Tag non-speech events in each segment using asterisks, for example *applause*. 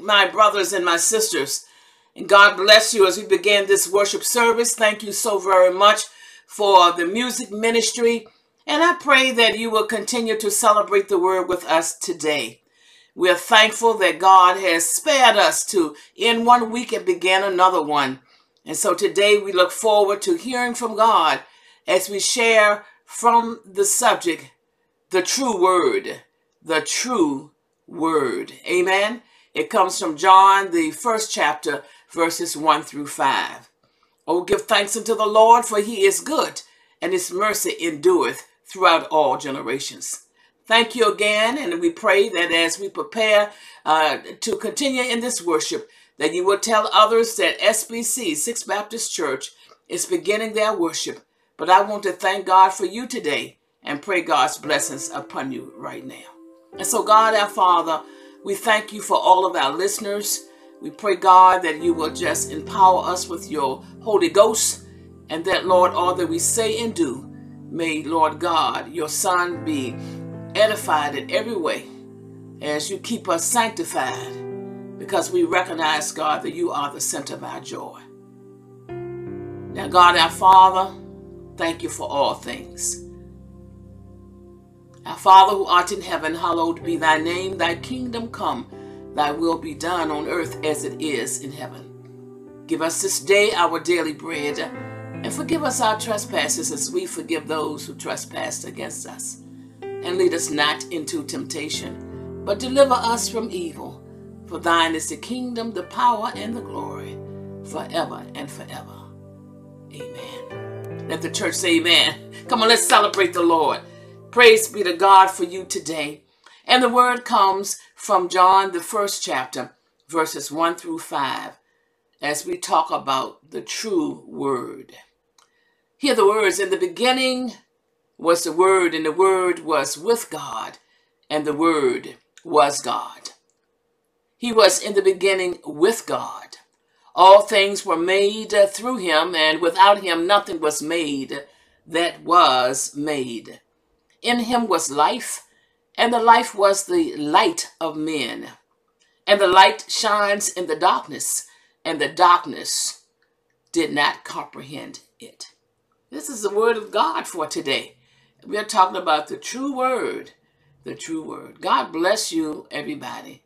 my brothers and my sisters. And God bless you as we begin this worship service. Thank you so very much for the music ministry. And I pray that you will continue to celebrate the word with us today. We're thankful that God has spared us to end one week and begin another one. And so today we look forward to hearing from God as we share from the subject, the true word, the true word. Amen. It comes from John, the first chapter, verses 1 through 5. Oh, give thanks unto the Lord, for he is good, and his mercy endureth throughout all generations. Thank you again, and we pray that as we prepare uh, to continue in this worship, that you will tell others that SBC, Sixth Baptist Church, is beginning their worship. But I want to thank God for you today and pray God's blessings upon you right now. And so, God our Father, we thank you for all of our listeners. We pray, God, that you will just empower us with your Holy Ghost, and that, Lord, all that we say and do, may, Lord God, your Son be edified in every way as you keep us sanctified, because we recognize, God, that you are the center of our joy. Now, God, our Father, thank you for all things. Our Father who art in heaven, hallowed be thy name, thy kingdom come, thy will be done on earth as it is in heaven. Give us this day our daily bread, and forgive us our trespasses as we forgive those who trespass against us. And lead us not into temptation, but deliver us from evil. For thine is the kingdom, the power, and the glory, forever and forever. Amen. Let the church say amen. Come on, let's celebrate the Lord. Praise be to God for you today. And the word comes from John, the first chapter, verses 1 through 5, as we talk about the true word. Hear the words In the beginning was the Word, and the Word was with God, and the Word was God. He was in the beginning with God. All things were made through him, and without him nothing was made that was made. In him was life, and the life was the light of men. And the light shines in the darkness, and the darkness did not comprehend it. This is the word of God for today. We are talking about the true word, the true word. God bless you, everybody.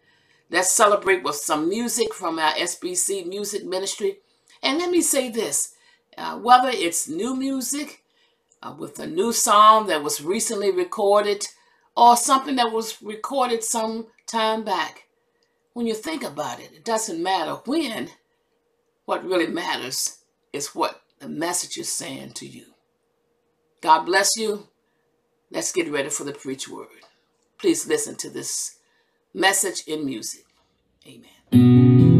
Let's celebrate with some music from our SBC Music Ministry. And let me say this uh, whether it's new music, uh, with a new song that was recently recorded or something that was recorded some time back. When you think about it, it doesn't matter when. What really matters is what the message is saying to you. God bless you. Let's get ready for the preach word. Please listen to this message in music. Amen.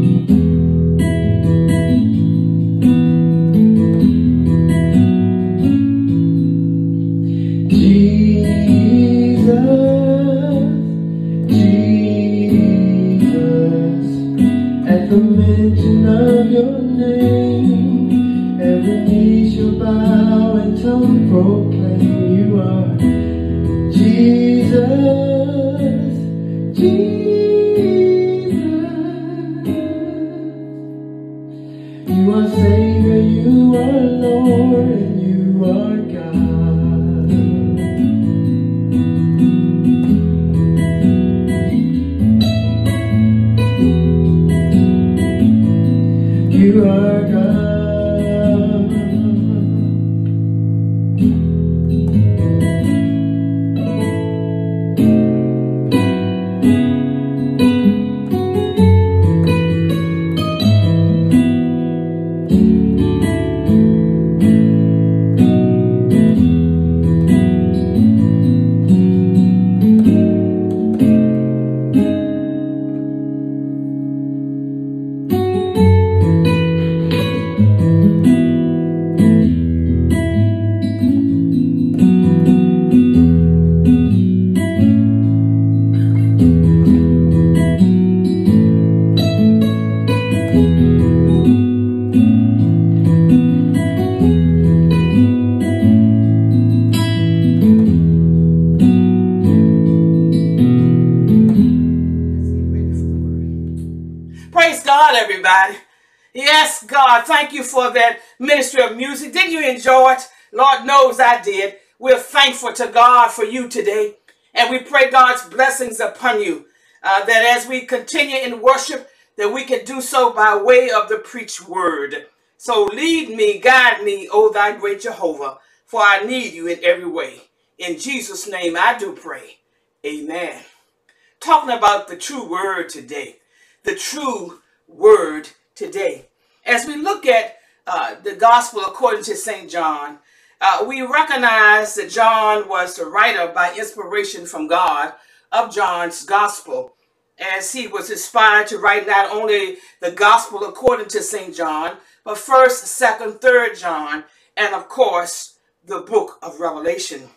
Mm-hmm. God. Yes, God, thank you for that ministry of music. Didn't you enjoy it? Lord knows I did. We're thankful to God for you today. And we pray God's blessings upon you. Uh, that as we continue in worship, that we can do so by way of the preached word. So lead me, guide me, O thy great Jehovah, for I need you in every way. In Jesus' name I do pray. Amen. Talking about the true word today. The true word today. As we look at uh, the gospel according to St. John, uh, we recognize that John was the writer by inspiration from God of John's gospel, as he was inspired to write not only the gospel according to St. John, but 1st, 2nd, 3rd John, and of course, the book of Revelation.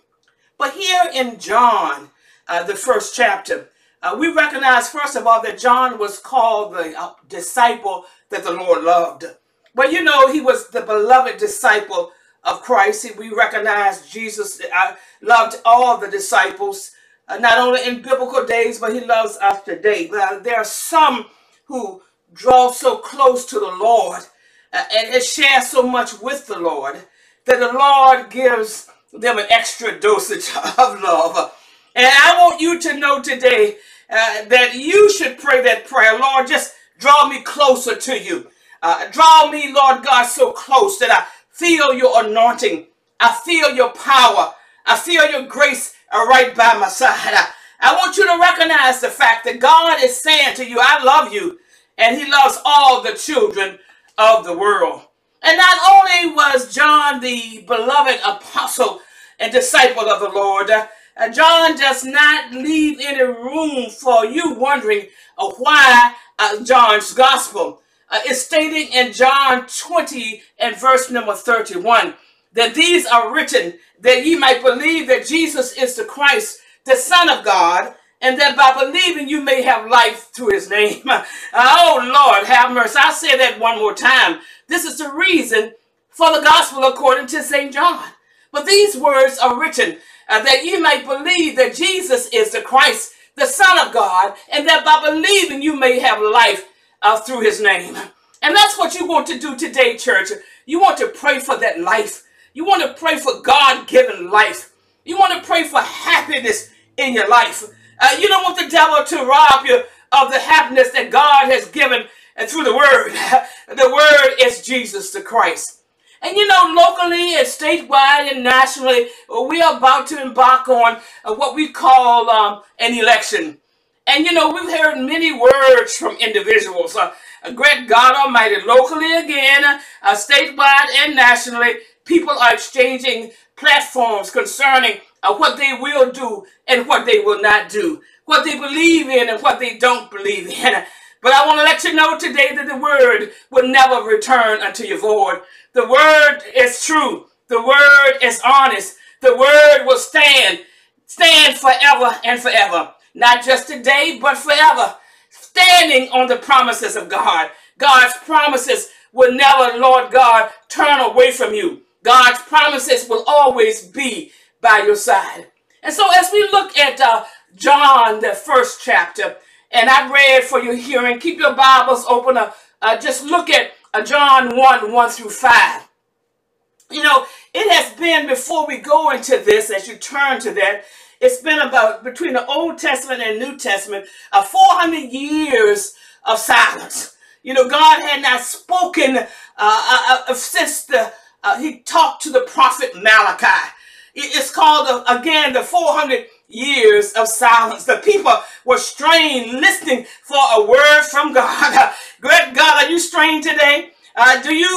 But here in John, uh, the first chapter, uh, we recognize, first of all, that John was called the uh, disciple that the Lord loved. But you know, he was the beloved disciple of Christ. We recognize Jesus uh, loved all the disciples, uh, not only in biblical days, but he loves us today. But there are some who draw so close to the Lord uh, and, and share so much with the Lord that the Lord gives them an extra dosage *laughs* of love. And I want you to know today uh, that you should pray that prayer. Lord, just draw me closer to you. Uh, draw me, Lord God, so close that I feel your anointing. I feel your power. I feel your grace uh, right by my side. I, I want you to recognize the fact that God is saying to you, I love you, and he loves all the children of the world. And not only was John the beloved apostle and disciple of the Lord, uh, John does not leave any room for you wondering uh, why uh, John's gospel uh, is stating in John 20 and verse number 31 that these are written that ye might believe that Jesus is the Christ, the Son of God, and that by believing you may have life through his name. *laughs* oh Lord, have mercy. I'll say that one more time. This is the reason for the gospel according to St. John. But these words are written uh, that you may believe that Jesus is the Christ, the Son of God, and that by believing you may have life uh, through his name. And that's what you want to do today, church. You want to pray for that life. You want to pray for God-given life. You want to pray for happiness in your life. Uh, you don't want the devil to rob you of the happiness that God has given and through the word. *laughs* the word is Jesus the Christ. And you know, locally and statewide and nationally, we are about to embark on uh, what we call um, an election. And you know, we've heard many words from individuals. Uh, great God Almighty, locally again, uh, statewide and nationally, people are exchanging platforms concerning uh, what they will do and what they will not do, what they believe in and what they don't believe in. But I want to let you know today that the word will never return unto your void. The word is true. The word is honest. The word will stand, stand forever and forever. Not just today, but forever. Standing on the promises of God. God's promises will never, Lord God, turn away from you. God's promises will always be by your side. And so as we look at uh, John, the first chapter, and I read for your hearing, keep your Bibles open. Uh, uh, just look at uh, John 1, 1 through 5. You know, it has been, before we go into this, as you turn to that, it's been about, between the Old Testament and New Testament, uh, 400 years of silence. You know, God had not spoken uh, uh, uh since the, he talked to the prophet Malachi. It's called, again, the 400 years of silence. The people were strained listening for a word from God. *laughs* Great God, are you strained today? Uh, do you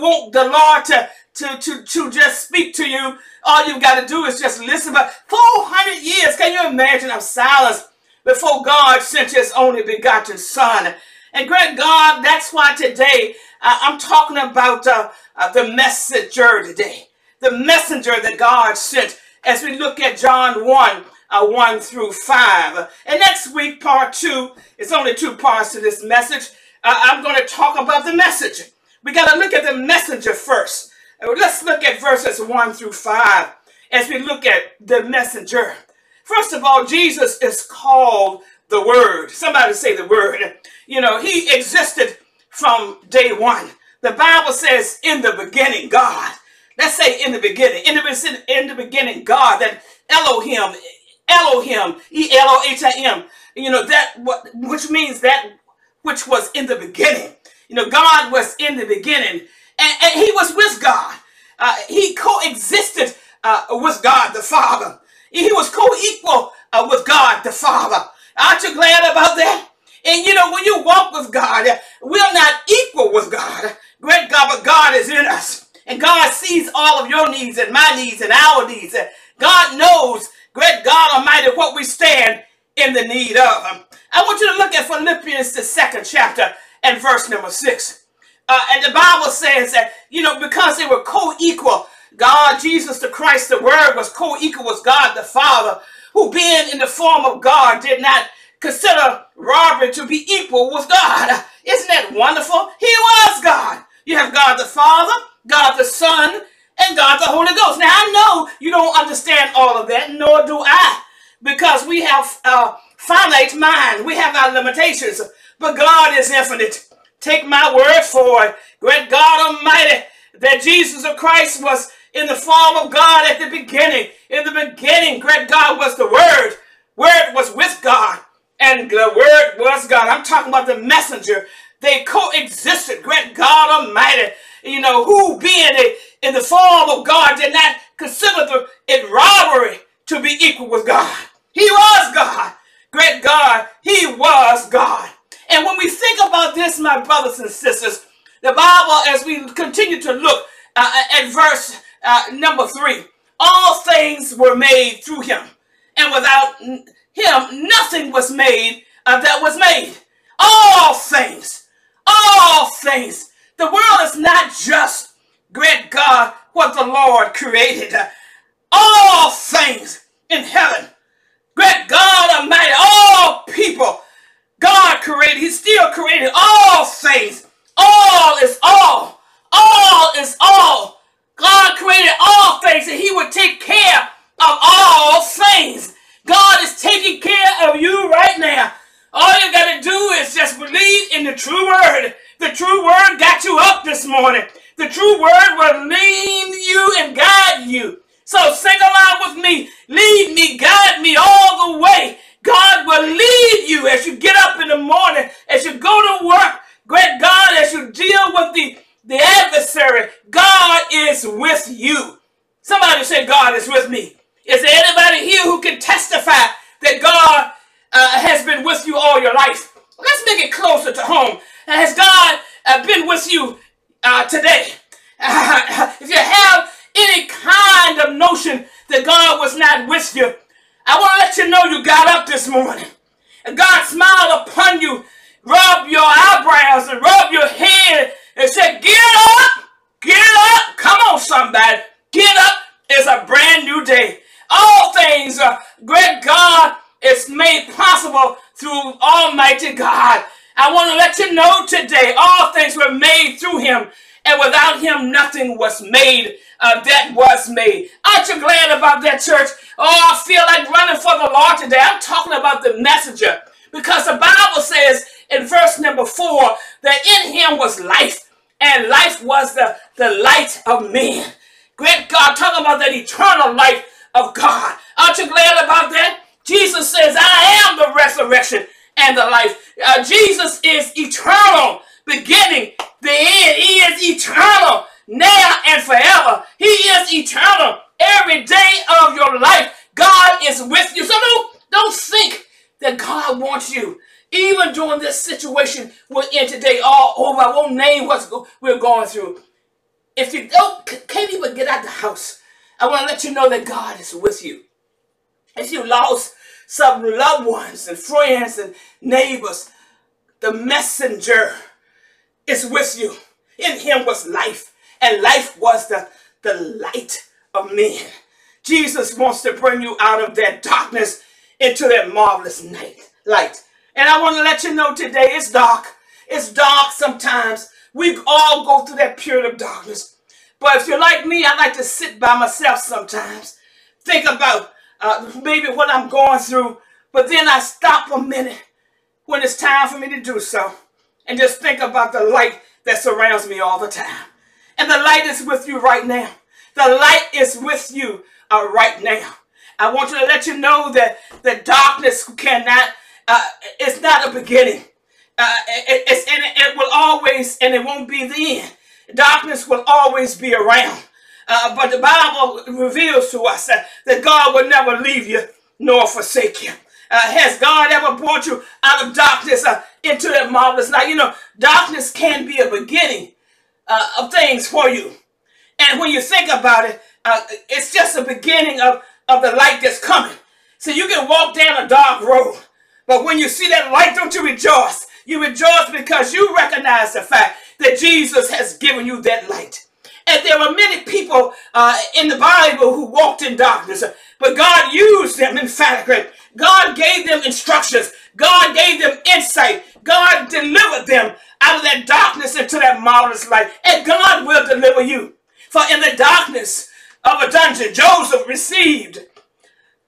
want the Lord to, to, to, to just speak to you? All you've got to do is just listen. But 400 years, can you imagine of silence before God sent his only begotten son? And great God, that's why today uh, I'm talking about uh, uh the messenger today the messenger that God sent as we look at John 1, uh, 1 through 5. And next week, part 2, it's only two parts to this message. Uh, I'm going to talk about the message. We got to look at the messenger first. Uh, let's look at verses 1 through 5 as we look at the messenger. First of all, Jesus is called the Word. Somebody say the Word. You know, he existed from day one. The Bible says, in the beginning, God. Let's say in the beginning. In the, in the beginning, God, that Elohim, Elohim, E-L-O-H-I-M, you know, that what which means that which was in the beginning. You know, God was in the beginning, and, and he was with God. Uh, he coexisted uh, with God the Father. He was co-equal uh, with God the Father. Aren't you glad about that? And you know, when you walk with God, we're not equal with God. Great God, but God is in us. And God sees all of your needs and my needs and our needs. God knows, great God Almighty, what we stand in the need of. I want you to look at Philippians, the second chapter, and verse number six. Uh, and the Bible says that, you know, because they were co-equal, God, Jesus the Christ, the Word was co-equal with God the Father, who being in the form of God did not consider robbery to be equal with God. Isn't that wonderful? He was God. You have God the Father, God the Son, and God the Holy Ghost. Now, I know you don't understand all of that, nor do I, because we have a finite mind. We have our limitations, but God is infinite. Take my word for it. Great God Almighty, that Jesus of Christ was in the form of God at the beginning. In the beginning, great God was the Word. Word was with God, and the Word was God. I'm talking about the messenger. They coexisted, great God Almighty. You know, who being a, in the form of God did not consider the, it robbery to be equal with God. He was God. Great God, He was God. And when we think about this, my brothers and sisters, the Bible, as we continue to look uh, at verse uh, number three, all things were made through him. And without him, nothing was made uh, that was made. All things, all things. The world is not just, great God, what the Lord created. All things in heaven, great God Almighty, all people, God created, He still created all things. All is all. All is all. God created all things and he would take care of all things. God is taking care of you right now. All you got to do is just believe in the true word. The true word got you up this morning. The true word will lead you and guide you. So sing along with me. Lead me, guide me all the way. God will lead you as you get up in the morning, as you go to work. Great God, as you deal with the the adversary, God is with you. Somebody say, God is with me. Is there anybody here who can testify that God uh, has been with you all your life? Let's make it closer to home. Has God uh, been with you uh, today? *laughs* if you have any kind of notion that God was not with you, I want to let you know you got up this morning. And God smiled upon you, rubbed your eyebrows and rubbed your head and said, Get up! Get up! Come on, somebody. Get up. It's a brand new day. All things, uh, great God, is made possible through Almighty God. I want to let you know today, all things were made through Him, and without Him, nothing was made uh, that was made. Aren't you glad about that, church? Oh, I feel like running for the Lord today. I'm talking about the messenger because the Bible says in verse number four that in Him was life, and life was the, the light of men. Great God, talking about that eternal life of God. Aren't you glad about that? Jesus says, I am the resurrection and the life. Uh, Jesus is eternal, beginning, the end. He is eternal, now and forever. He is eternal every day of your life. God is with you. So don't, don't think that God wants you even during this situation we're in today, all over, I won't name what we're going through. If you don't, can't even get out the house, I want to let you know that God is with you. If you lost some loved ones and friends and neighbors, the messenger is with you. In him was life, and life was the, the light of men. Jesus wants to bring you out of that darkness into that marvelous night, light. And I want to let you know today it's dark. It's dark sometimes. We all go through that period of darkness. But if you're like me, I like to sit by myself sometimes. Think about uh, maybe what I'm going through. But then I stop a minute when it's time for me to do so. and just think about the light that surrounds me all the time. And the light is with you right now. The light is with you uh, right now. I want you to let you know that the darkness cannot, uh, it's not a beginning. Uh, it, it's, and it, it will always, and it won't be the end. Darkness will always be around. Uh, but the Bible reveals to us that, that God will never leave you nor forsake you. Uh, has God ever brought you out of darkness uh, into that marvelous light? You know, darkness can be a beginning uh, of things for you. And when you think about it, uh, it's just the beginning of, of the light that's coming. So you can walk down a dark road, but when you see that light, don't you rejoice? You rejoice because you recognize the fact that Jesus has given you that light. And there were many people uh, in the Bible who walked in darkness, but God used them emphatically. God gave them instructions. God gave them insight. God delivered them out of that darkness into that marvelous light. And God will deliver you. For in the darkness of a dungeon, Joseph received,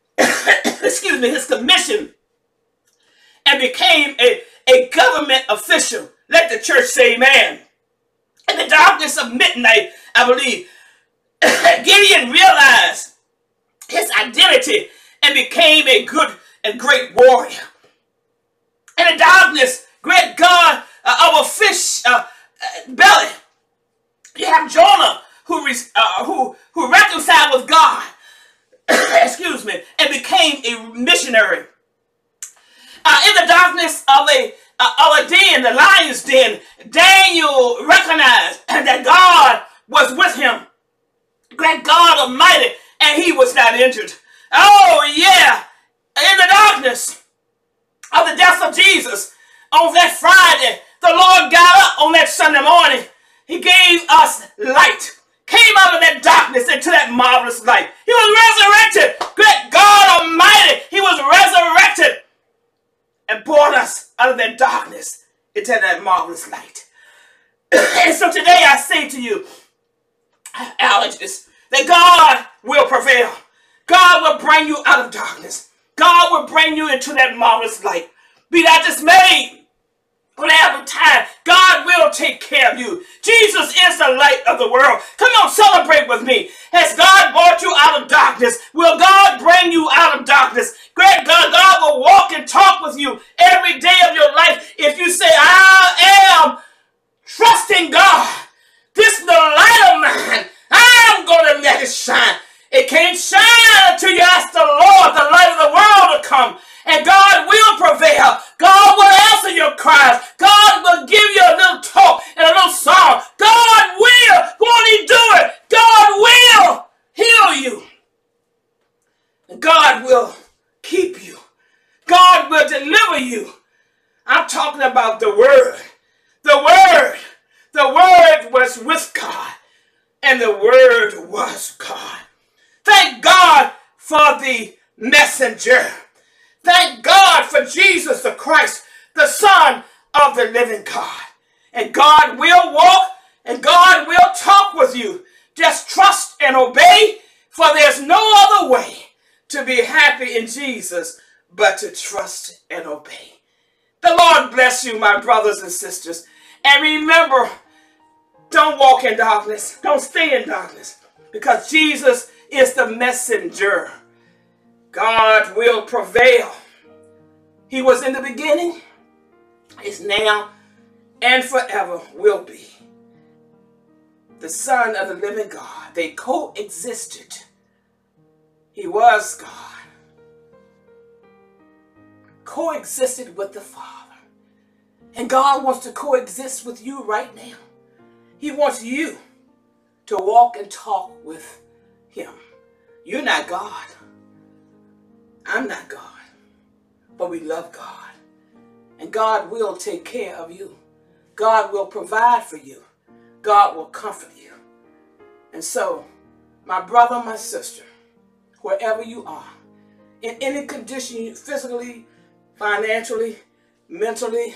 *coughs* excuse me, his commission and became a, a government official. Let the church say amen. In the darkness of midnight, I believe, *coughs* Gideon realized his identity and became a good and great warrior. In the darkness, great God uh, a fish uh, uh, belly, you have Jonah who, uh, who, who reconciled with God, *coughs* excuse me, and became a missionary. Uh, in the darkness of a uh, a den, the lion's den, Daniel recognized *coughs* that God was with him. Great God Almighty, and he was not injured. Oh, yeah. In the darkness of the death of Jesus, on that Friday, the Lord got up on that Sunday morning. He gave us light. Came out of that darkness into that marvelous light. He was resurrected. Great God Almighty. He was resurrected and brought us out of that darkness into that marvelous light. *coughs* and so today I say to you, allergists, that God will prevail. God will bring you out of darkness. God will bring you into that marvelous light. Be not dismayed. Whatever time, God will take care of you. Jesus is the light of the world. Come on, celebrate with me. Has God brought you out of darkness? Will God bring you out of darkness? Great God, God will walk and talk with you every day of your life if you say, I am trusting God. This is the light of mine. I'm going to let it shine. It can't shine until you ask the Lord, the light of the world, to come and God will prevail. God will answer your cries. God will give you a little talk and a little song. God will. Won't He do it? God will heal you. And God will keep you. God will deliver you. I'm talking about the Word. The Word. The Word was with God, and the Word was God. Thank God for the messenger. Thank God for Jesus the Christ, the Son of the living God. And God will walk and God will talk with you. Just trust and obey, for there's no other way to be happy in Jesus but to trust and obey. The Lord bless you, my brothers and sisters. And remember, don't walk in darkness. Don't stay in darkness because Jesus is the messenger. God will prevail. He was in the beginning, is now, and forever will be. The Son of the living God. They coexisted. He was God. Coexisted with the Father. And God wants to coexist with you right now. He wants you to walk and talk with Him. You're not God. I'm not God. But we love God. And God will take care of you. God will provide for you. God will comfort you. And so, my brother, my sister, wherever you are, in any condition, physically, financially, mentally,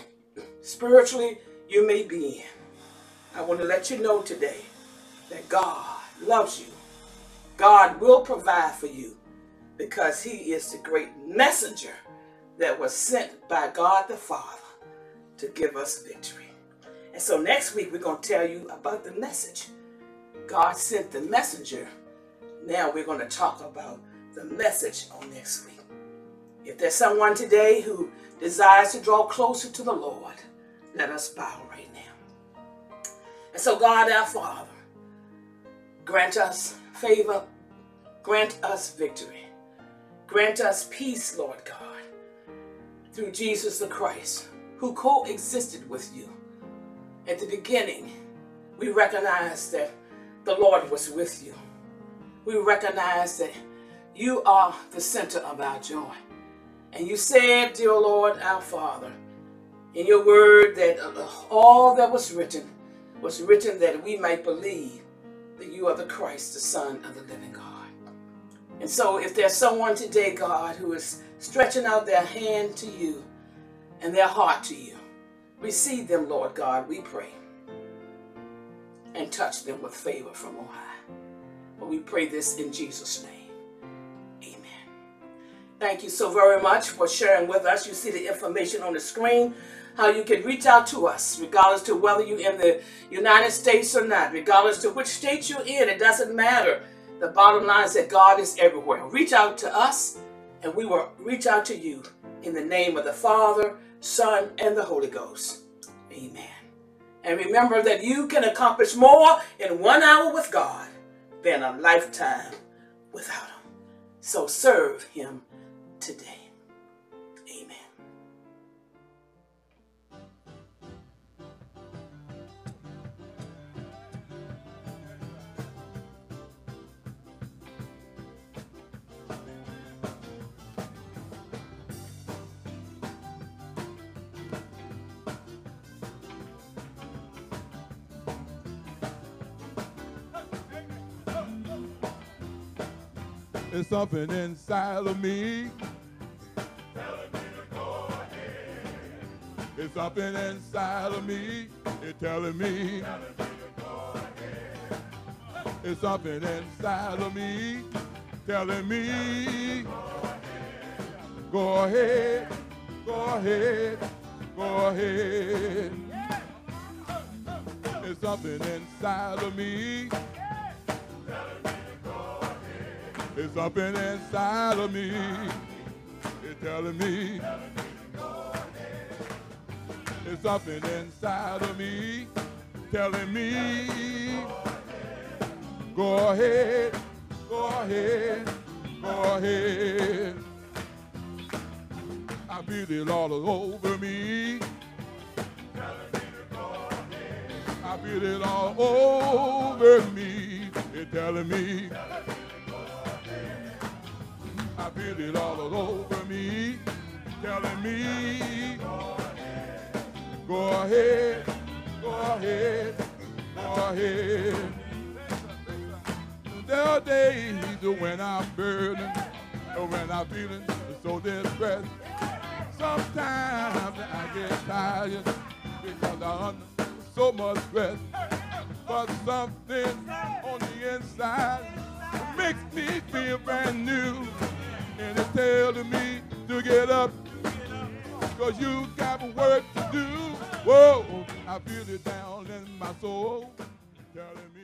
spiritually, you may be in. I want to let you know today that God loves you. God will provide for you because he is the great messenger that was sent by God the Father to give us victory. And so next week, we're going to tell you about the message. God sent the messenger. Now we're going to talk about the message on next week. If there's someone today who desires to draw closer to the Lord, let us bow. And so, God our Father, grant us favor, grant us victory, grant us peace, Lord God, through Jesus the Christ, who coexisted with you. At the beginning, we recognize that the Lord was with you. We recognize that you are the center of our joy. And you said, dear Lord, our Father, in your word that uh, all that was written was written that we might believe that you are the Christ, the Son of the living God. And so, if there's someone today, God, who is stretching out their hand to you and their heart to you, receive them, Lord God, we pray, and touch them with favor from on high. But we pray this in Jesus' name. Amen. Thank you so very much for sharing with us. You see the information on the screen, how you can reach out to us, regardless to whether you're in the United States or not, regardless to which state you're in, it doesn't matter. The bottom line is that God is everywhere. Reach out to us, and we will reach out to you in the name of the Father, Son, and the Holy Ghost. Amen. And remember that you can accomplish more in one hour with God than a lifetime without Him. So serve Him today. Amen. Something inside of me It's something inside of me. It's telling me. Telling me to go ahead. It's something inside of me telling me. Go ahead, go ahead, go ahead. It's something inside of me. It's up something inside of me. It's telling me. There's something inside of me telling me, go ahead, go ahead, go ahead. I feel it all over me. I feel it all over me. It's telling me. I feel it all over me, telling me. Go ahead, go ahead, go ahead. There are days when I'm burning, or when I'm feeling so depressed. Sometimes I get tired because I'm under so much stress. But something on the inside makes me feel brand new. And it's telling me to get up Cause you got work to do. Whoa, I feel it down in my soul, telling me.